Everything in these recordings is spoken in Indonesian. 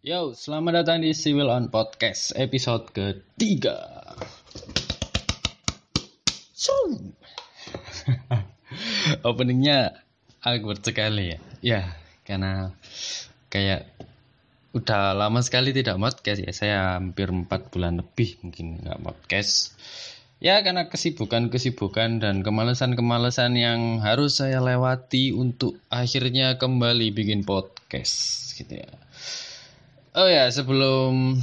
Yo, selamat datang di Civil on Podcast episode ketiga. Openingnya awkward sekali ya. Ya, karena kayak udah lama sekali tidak podcast ya. Saya hampir empat bulan lebih mungkin nggak podcast. Ya karena kesibukan-kesibukan dan kemalasan-kemalasan yang harus saya lewati untuk akhirnya kembali bikin podcast gitu ya. Oh ya sebelum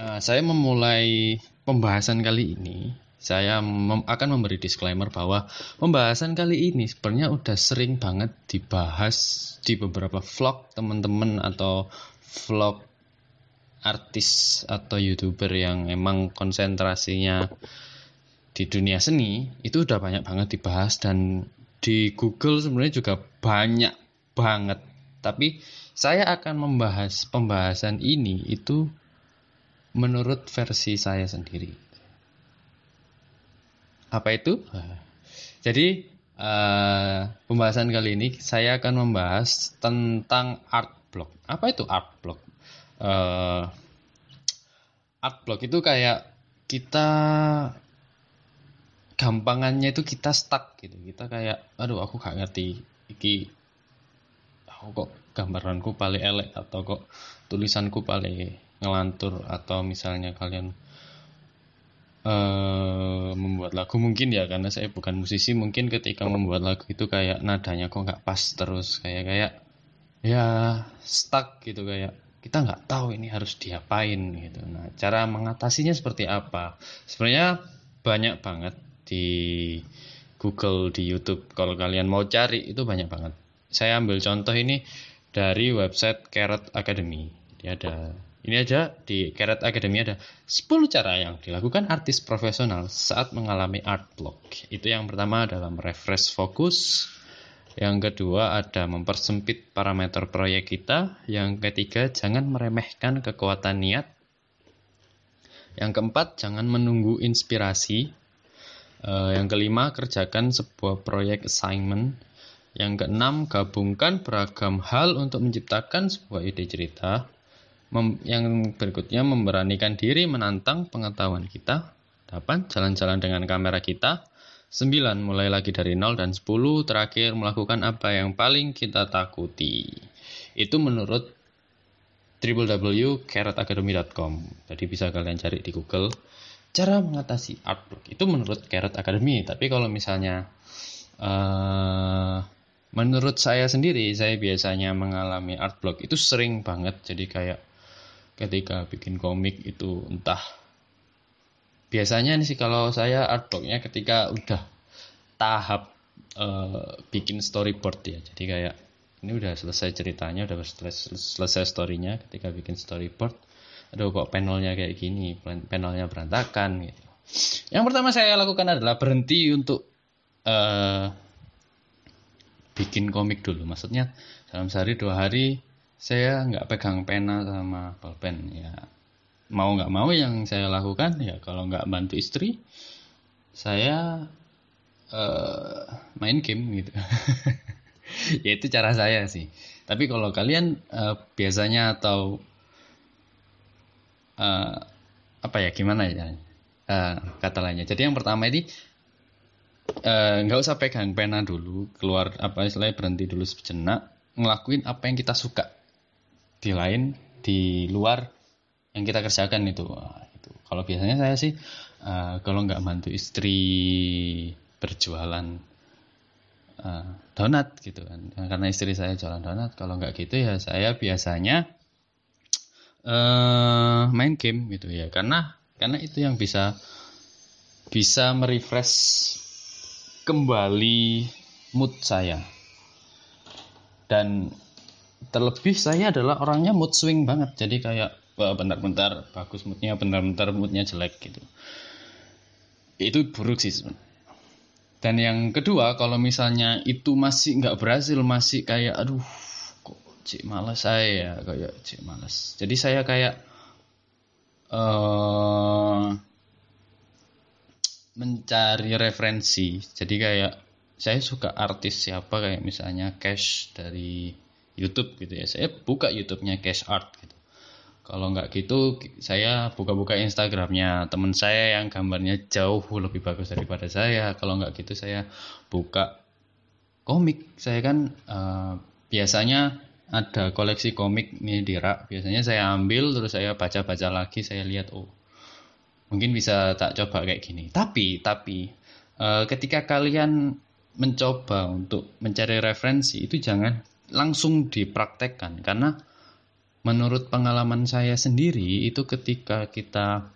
uh, saya memulai pembahasan kali ini, saya mem akan memberi disclaimer bahwa pembahasan kali ini sebenarnya udah sering banget dibahas di beberapa vlog teman-teman atau vlog artis atau youtuber yang emang konsentrasinya di dunia seni itu udah banyak banget dibahas dan di Google sebenarnya juga banyak banget. Tapi saya akan membahas pembahasan ini itu menurut versi saya sendiri. Apa itu? Jadi uh, pembahasan kali ini saya akan membahas tentang art block. Apa itu art block? Uh, art block itu kayak kita gampangannya itu kita stuck gitu. Kita kayak aduh aku gak ngerti. Iki aku kok gambaranku paling elek atau kok tulisanku paling ngelantur atau misalnya kalian uh, membuat lagu mungkin ya karena saya bukan musisi mungkin ketika membuat lagu itu kayak nadanya kok nggak pas terus kayak kayak ya stuck gitu kayak kita nggak tahu ini harus diapain gitu. Nah, cara mengatasinya seperti apa? Sebenarnya banyak banget di Google, di YouTube. Kalau kalian mau cari itu banyak banget. Saya ambil contoh ini dari website Carrot Academy. Dia ada ini aja di Carrot Academy ada 10 cara yang dilakukan artis profesional saat mengalami art block. Itu yang pertama adalah refresh fokus, yang kedua ada mempersempit parameter proyek kita. Yang ketiga jangan meremehkan kekuatan niat. Yang keempat jangan menunggu inspirasi. Uh, yang kelima kerjakan sebuah proyek assignment. Yang keenam gabungkan beragam hal untuk menciptakan sebuah ide cerita. Mem yang berikutnya memberanikan diri menantang pengetahuan kita. Delapan jalan-jalan dengan kamera kita. 9. Mulai lagi dari 0 dan 10 terakhir melakukan apa yang paling kita takuti. Itu menurut www.carrotacademy.com. Jadi bisa kalian cari di Google cara mengatasi art block. Itu menurut Carrot Academy. Tapi kalau misalnya uh, menurut saya sendiri, saya biasanya mengalami art block itu sering banget. Jadi kayak ketika bikin komik itu entah. Biasanya nih sih kalau saya artworknya ketika udah tahap uh, bikin storyboard ya. Jadi kayak ini udah selesai ceritanya udah selesai, selesai storynya ketika bikin storyboard. Aduh kok panelnya kayak gini panelnya berantakan gitu. Yang pertama saya lakukan adalah berhenti untuk uh, bikin komik dulu. Maksudnya dalam sehari dua hari saya nggak pegang pena sama pulpen ya. Mau nggak mau yang saya lakukan ya kalau nggak bantu istri saya uh, main game gitu. Ya itu cara saya sih. Tapi kalau kalian uh, biasanya atau uh, apa ya gimana ya uh, kata lainnya. Jadi yang pertama ini nggak uh, usah pegang pena dulu keluar apa istilahnya berhenti dulu sejenak ngelakuin apa yang kita suka di lain di luar yang kita kerjakan itu. itu. Kalau biasanya saya sih uh, kalau nggak bantu istri berjualan uh, donat gitu kan, karena istri saya jualan donat. Kalau nggak gitu ya saya biasanya uh, main game gitu ya, karena karena itu yang bisa bisa merefresh kembali mood saya. Dan terlebih saya adalah orangnya mood swing banget. Jadi kayak bentar-bentar bagus moodnya bentar-bentar moodnya jelek gitu. Itu buruk sih sebenernya. dan yang kedua kalau misalnya itu masih nggak berhasil masih kayak aduh kok cik malas saya ya kayak cik malas jadi saya kayak uh, mencari referensi. Jadi kayak saya suka artis siapa kayak misalnya Cash dari YouTube gitu ya. Saya buka YouTube-nya Cash Art gitu. Kalau nggak gitu saya buka-buka Instagramnya. Teman saya yang gambarnya jauh lebih bagus daripada saya. Kalau nggak gitu saya buka komik. Saya kan uh, biasanya ada koleksi komik nih di rak biasanya saya ambil terus saya baca-baca lagi saya lihat oh mungkin bisa tak coba kayak gini. Tapi tapi uh, ketika kalian mencoba untuk mencari referensi itu jangan langsung dipraktekkan. Karena menurut pengalaman saya sendiri itu ketika kita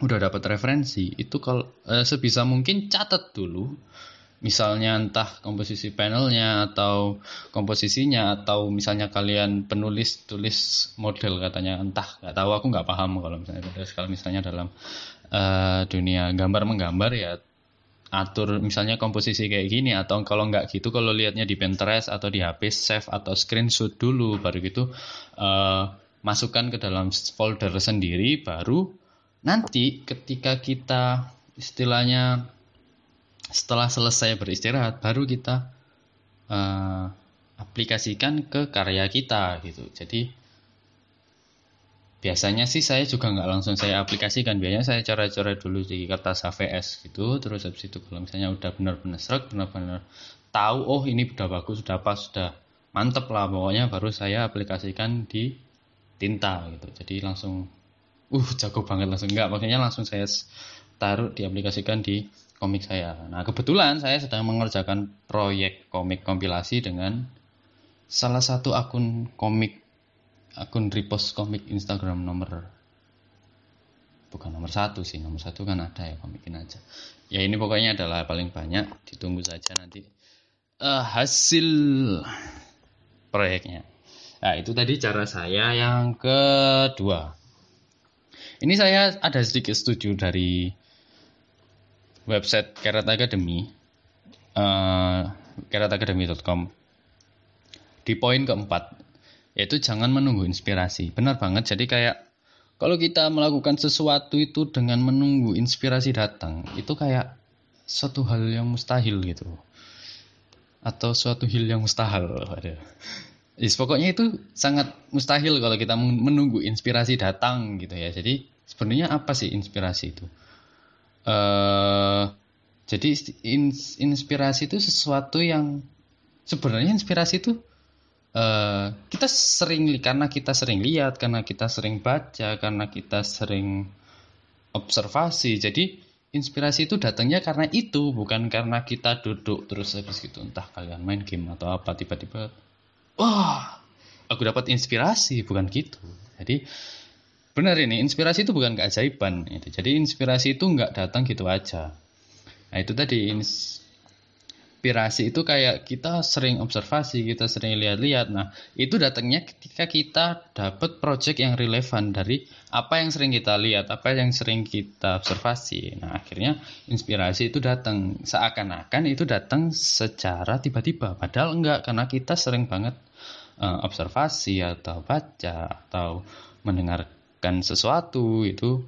udah dapat referensi itu kalau eh, sebisa mungkin catat dulu misalnya entah komposisi panelnya atau komposisinya atau misalnya kalian penulis tulis model katanya entah nggak tahu aku nggak paham kalau misalnya kalau misalnya dalam uh, dunia gambar menggambar ya atur misalnya komposisi kayak gini atau kalau nggak gitu kalau lihatnya di Pinterest atau di HP save atau screenshot dulu baru gitu uh, masukkan ke dalam folder sendiri baru nanti ketika kita istilahnya setelah selesai beristirahat baru kita uh, aplikasikan ke karya kita gitu. Jadi biasanya sih saya juga nggak langsung saya aplikasikan. Biasanya saya coret-coret dulu di kertas HVS gitu. Terus habis itu kalau misalnya udah benar-benar serak benar-benar tahu oh ini udah bagus sudah pas sudah mantep lah pokoknya baru saya aplikasikan di tinta gitu. Jadi langsung uh jago banget langsung. Nggak makanya langsung saya taruh diaplikasikan di komik saya. Nah kebetulan saya sedang mengerjakan proyek komik kompilasi dengan salah satu akun komik akun repost komik Instagram nomor bukan nomor satu sih nomor satu kan ada ya komikin aja. Ya ini pokoknya adalah paling banyak ditunggu saja nanti uh, hasil proyeknya. Nah itu tadi cara saya yang kedua. Ini saya ada sedikit setuju dari website Carrot Academy uh, carrotacademy.com di poin keempat yaitu jangan menunggu inspirasi. Benar banget. Jadi kayak kalau kita melakukan sesuatu itu dengan menunggu inspirasi datang, itu kayak suatu hal yang mustahil gitu. Atau suatu hal yang mustahil. Yes, pokoknya itu sangat mustahil kalau kita menunggu inspirasi datang gitu ya. Jadi sebenarnya apa sih inspirasi itu? Uh, jadi inspirasi itu sesuatu yang sebenarnya inspirasi itu uh, kita sering karena kita sering lihat karena kita sering baca karena kita sering observasi. Jadi inspirasi itu datangnya karena itu bukan karena kita duduk terus habis gitu entah kalian main game atau apa tiba-tiba wah aku dapat inspirasi. Bukan gitu. Jadi benar ini inspirasi itu bukan keajaiban itu jadi inspirasi itu nggak datang gitu aja nah itu tadi inspirasi itu kayak kita sering observasi, kita sering lihat-lihat. Nah, itu datangnya ketika kita dapat project yang relevan dari apa yang sering kita lihat, apa yang sering kita observasi. Nah, akhirnya inspirasi itu datang seakan-akan itu datang secara tiba-tiba, padahal enggak karena kita sering banget uh, observasi atau baca atau mendengarkan sesuatu itu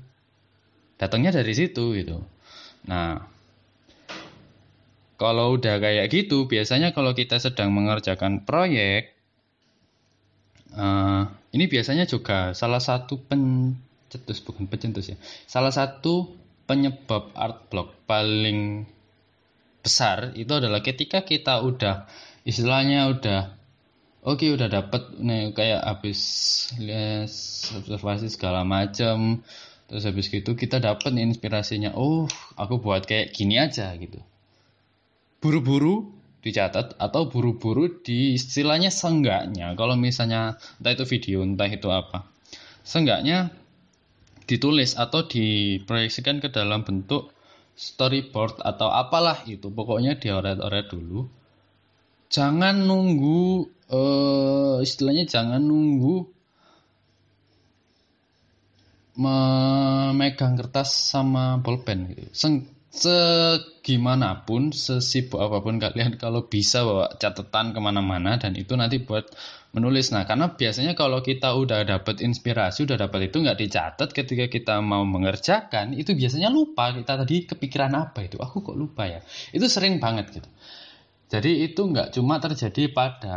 datangnya dari situ gitu. Nah, kalau udah kayak gitu, biasanya kalau kita sedang mengerjakan proyek, uh, ini biasanya juga salah satu pencetus bukan pencetus ya, salah satu penyebab art block paling besar itu adalah ketika kita udah istilahnya udah oke okay, udah dapet nih kayak habis les observasi segala macam terus habis gitu kita dapet inspirasinya. Oh aku buat kayak gini aja gitu. Buru-buru dicatat atau buru-buru di istilahnya senggaknya. Kalau misalnya entah itu video entah itu apa. Senggaknya ditulis atau diproyeksikan ke dalam bentuk storyboard atau apalah itu. Pokoknya dioret-oret dulu jangan nunggu uh, istilahnya jangan nunggu memegang kertas sama bolpen gitu. Seng, segimanapun sesibuk apa pun kalian kalau bisa bawa catatan ke mana-mana dan itu nanti buat menulis. Nah karena biasanya kalau kita udah dapat inspirasi udah dapat itu nggak dicatat ketika kita mau mengerjakan itu biasanya lupa kita tadi kepikiran apa itu. Aku kok lupa ya? Itu sering banget gitu jadi itu nggak cuma terjadi pada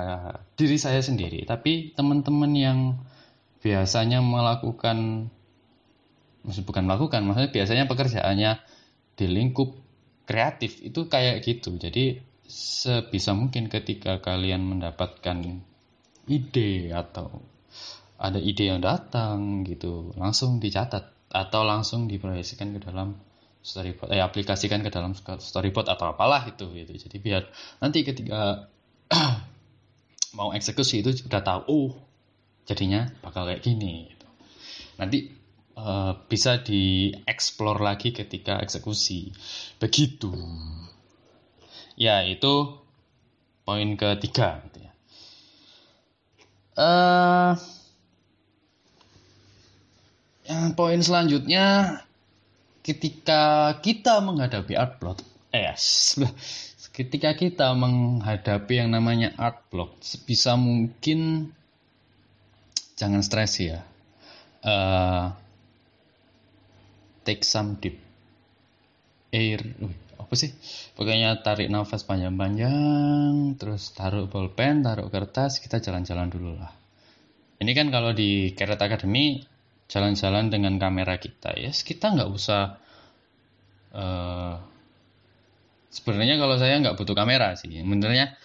diri saya sendiri tapi teman-teman yang biasanya melakukan maksud bukan melakukan maksudnya biasanya pekerjaannya di lingkup kreatif itu kayak gitu. Jadi sebisa mungkin ketika kalian mendapatkan ide atau ada ide yang datang gitu langsung dicatat atau langsung diproyeksikan ke dalam storyboard eh aplikasikan ke dalam storyboard atau apalah itu gitu. Jadi biar nanti ketika mau eksekusi itu sudah tahu oh jadinya bakal kayak gini gitu. nanti uh, bisa dieksplor lagi ketika eksekusi. Begitu. Ya itu poin ketiga gitu ya. Uh, yang poin selanjutnya ketika kita menghadapi art block eh ketika kita menghadapi yang namanya art block sebisa mungkin jangan stres ya uh, take some deep air. Apa sih? Pokoknya tarik nafas panjang-panjang terus taruh bolpen taruh kertas kita jalan-jalan dulu lah. Ini kan kalau di Keret Academy jalan-jalan dengan kamera kita ya yes, kita nggak usah uh, sebenarnya kalau saya nggak butuh kamera sih. Sebenarnya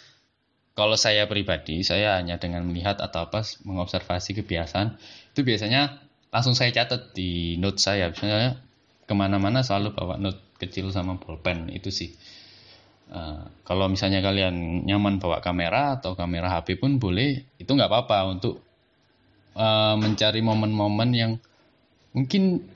kalau saya pribadi saya hanya dengan melihat atau apa mengobservasi kebiasaan itu biasanya langsung saya catat di note saya. Misalnya ke mana-mana selalu bawa note kecil sama bolpen itu sih. Uh, kalau misalnya kalian nyaman bawa kamera atau kamera HP pun boleh itu nggak apa-apa untuk uh, mencari momen-momen yang mungkin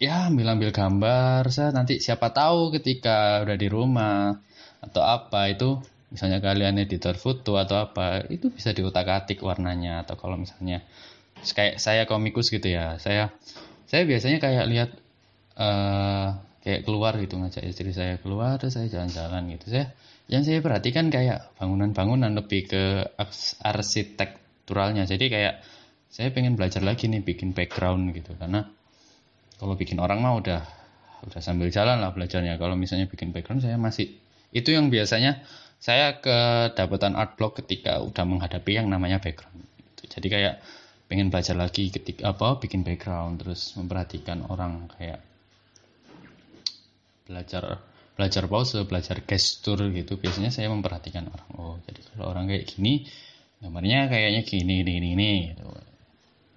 ya ambil-ambil gambar saya nanti siapa tahu ketika udah di rumah atau apa itu misalnya kalian editor foto atau apa itu bisa diutak-atik warnanya atau kalau misalnya kayak saya komikus gitu ya. Saya saya biasanya kayak lihat uh, kayak keluar gitu ngajak istri saya keluar terus saya jalan-jalan gitu. Saya yang saya perhatikan kayak bangunan-bangunan lebih ke arsitek strukturalnya. Jadi kayak saya pengen belajar lagi nih bikin background gitu. Karena kalau bikin orang mah udah udah sambil jalan lah belajarnya. Kalau misalnya bikin background saya masih itu yang biasanya saya kedapatan art block ketika udah menghadapi yang namanya background. Jadi kayak pengen belajar lagi ketika apa bikin background. Terus memperhatikan orang kayak belajar belajar pose belajar gestur gitu. Biasanya saya memperhatikan orang. Oh jadi kalau orang kayak gini gambarnya kayaknya gini gini gini gitu.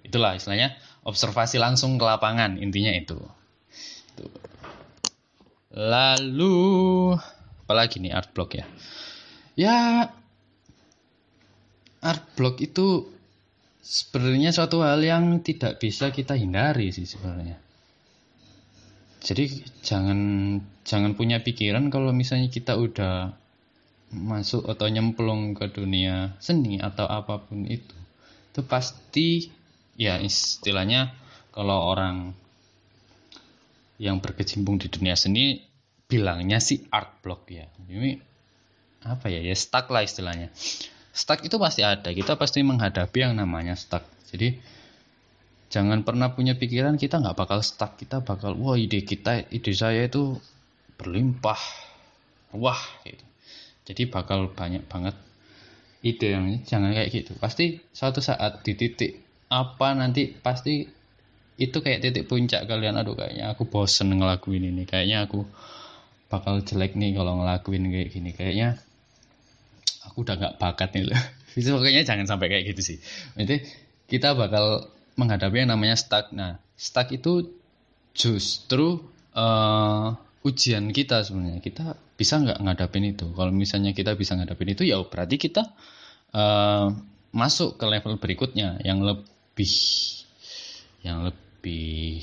itulah istilahnya observasi langsung ke lapangan intinya itu. Lalu apalagi nih art block ya? Ya art block itu sebenarnya suatu hal yang tidak bisa kita hindari sih sebenarnya. Jadi jangan jangan punya pikiran kalau misalnya kita udah masuk atau nyemplung ke dunia seni atau apa pun itu itu pasti ya istilahnya kalau orang yang berkecimpung di dunia seni bilangnya sih art block ya. Ini apa ya ya stuck lah istilahnya. Stuck itu pasti ada kita pasti menghadapi yang namanya stuck. Jadi jangan pernah punya pikiran kita nggak bakal stuck kita bakal wah ide kita ide saya itu berlimpah wah gitu jadi bakal banyak banget ide yang jangan kayak gitu. Pasti suatu saat di titik apa nanti pasti itu kayak titik puncak kalian. Aduh kayaknya aku bosen ngelakuin ini. Kayaknya aku bakal jelek nih kalau ngelakuin kayak gini. Kayaknya aku udah nggak bakat nih. Loh itu pokoknya jangan sampai kayak gitu sih. Nanti kita bakal menghadapi yang namanya stuck. Nah stuck itu justru uh, ujian kita sebenarnya. Kita bisa nggak ngadapin itu? Kalau misalnya kita bisa ngadapin itu ya berarti kita uh, masuk ke level berikutnya yang lebih yang lebih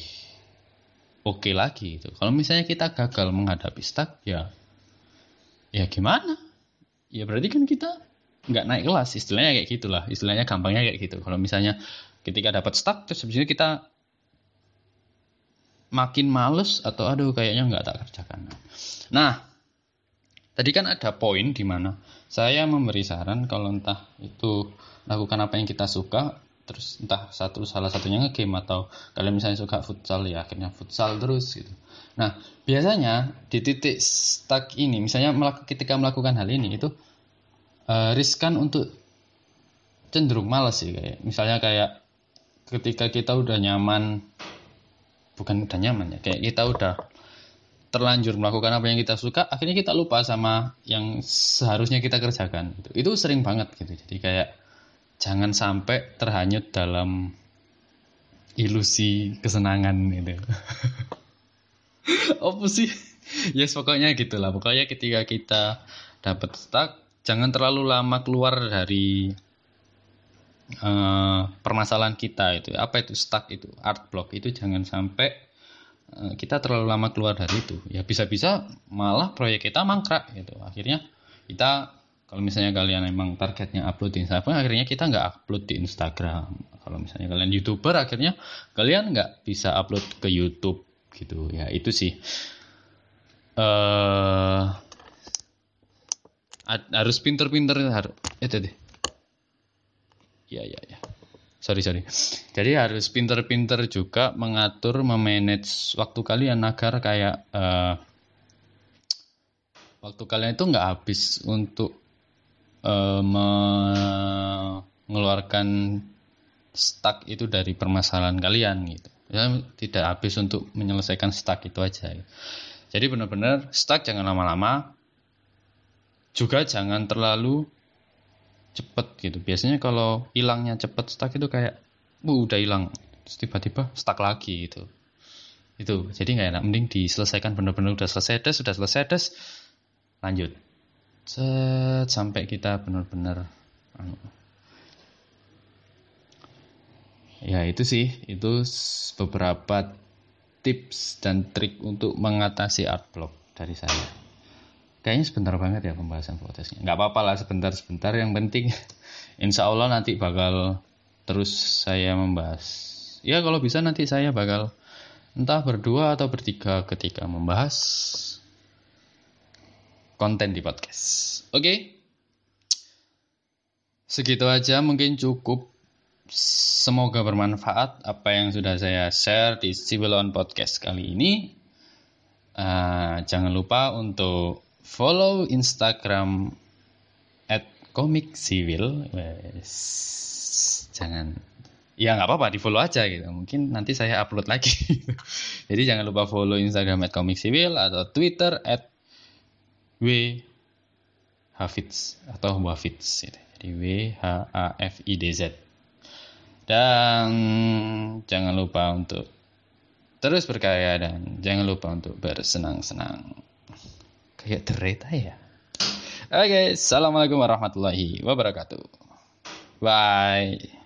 oke okay lagi itu. Kalau misalnya kita gagal menghadapi stuck ya ya gimana? Ya berarti kan kita nggak naik kelas istilahnya kayak gitulah. Istilahnya gampangnya kayak gitu. Kalau misalnya ketika dapat stuck terus habis kita makin males atau aduh kayaknya nggak tak kerjakan nah Tadi kan ada poin di mana saya memberi saran kalau entah itu lakukan apa yang kita suka, terus entah satu salah satunya ngegame atau kalian misalnya suka futsal ya akhirnya futsal terus gitu. Nah biasanya di titik stuck ini, misalnya ketika melakukan hal ini itu uh, riskan untuk cenderung malas sih kayak misalnya kayak ketika kita udah nyaman bukan udah nyaman ya. Kayak kita udah terlanjur melakukan apa yang kita suka akhirnya kita lupa sama yang seharusnya kita kerjakan itu, itu sering banget gitu. Jadi kayak jangan sampai terhanyut dalam ilusi kesenangan gitu. Apa sih? Yes pokoknya gitulah. Pokoknya ketika kita dapat stuck jangan terlalu lama keluar dari uh, permasalahan kita itu apa itu stuck itu? Art block. Itu jangan sampai Eh, kita terlalu lama keluar dari itu. Ya bisa-bisa malah proyek kita mangkrak gitu. Akhirnya kita kalau misalnya kalian emang targetnya upload di Instagram akhirnya kita nggak upload di Instagram. Kalau misalnya kalian youtuber akhirnya kalian nggak bisa upload ke YouTube gitu. Ya itu sih. Uh, harus pinter-pinter harus itu deh ya ya ya. Sorry sorry. Jadi harus pinter-pinter juga mengatur memanage waktu kalian agar kayak uh, waktu kalian itu nggak habis untuk uh, mengeluarkan stuck itu dari permasalahan kalian gitu. Ya tidak habis untuk menyelesaikan stuck itu aja jadi benar-benar stuck jangan lama-lama. Juga jangan terlalu cepet gitu. Biasanya kalau hilangnya cepet stuck itu kayak uh, udah hilang. Tiba-tiba stuck lagi gitu. Itu jadi nggak enak. Mending diselesaikan benar-benar udah selesai des sudah selesai des. Lanjut. Set, sampai kita benar-benar anu. ya itu sih. Itu beberapa tips dan trik untuk mengatasi art block dari saya Kayaknya sebentar banget ya pembahasan protesnya. Nggak apa-apa lah sebentar-sebentar. Yang penting insya Allah nanti bakal terus saya membahas. Ya kalau bisa nanti saya bakal entah berdua atau bertiga ketika membahas konten di podcast. Oke? Okay? Segitu aja mungkin cukup. Semoga bermanfaat apa yang sudah saya share di Civilon Podcast kali ini. Uh, jangan lupa untuk follow Instagram at komik civil. Jangan. Ya nggak apa-apa di follow aja gitu. Mungkin nanti saya upload lagi. Jadi jangan lupa follow Instagram at komik civil atau Twitter at w atau Wafiz gitu. jadi W H A F I D Z. Dan jangan lupa untuk terus berkarya dan jangan lupa untuk bersenang-senang kayak dereta ya? Oke okay, assalamualaikum warahmatullahi wabarakatuh. Bye